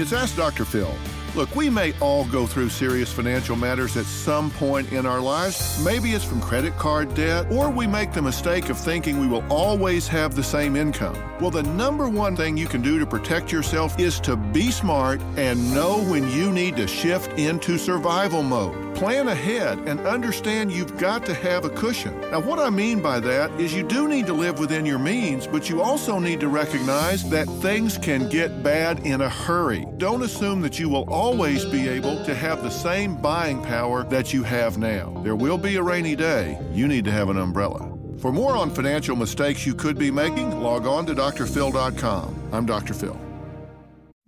It's Ask Dr. Phil. Look, we may all go through serious financial matters at some point in our lives. Maybe it's from credit card debt, or we make the mistake of thinking we will always have the same income. Well, the number one thing you can do to protect yourself is to be smart and know when you need to shift into survival mode. Plan ahead and understand you've got to have a cushion. Now, what I mean by that is you do need to live within your means, but you also need to recognize that things can get bad in a hurry. Don't assume that you will always be able to have the same buying power that you have now. There will be a rainy day. You need to have an umbrella. For more on financial mistakes you could be making, log on to drphil.com. I'm Dr. Phil.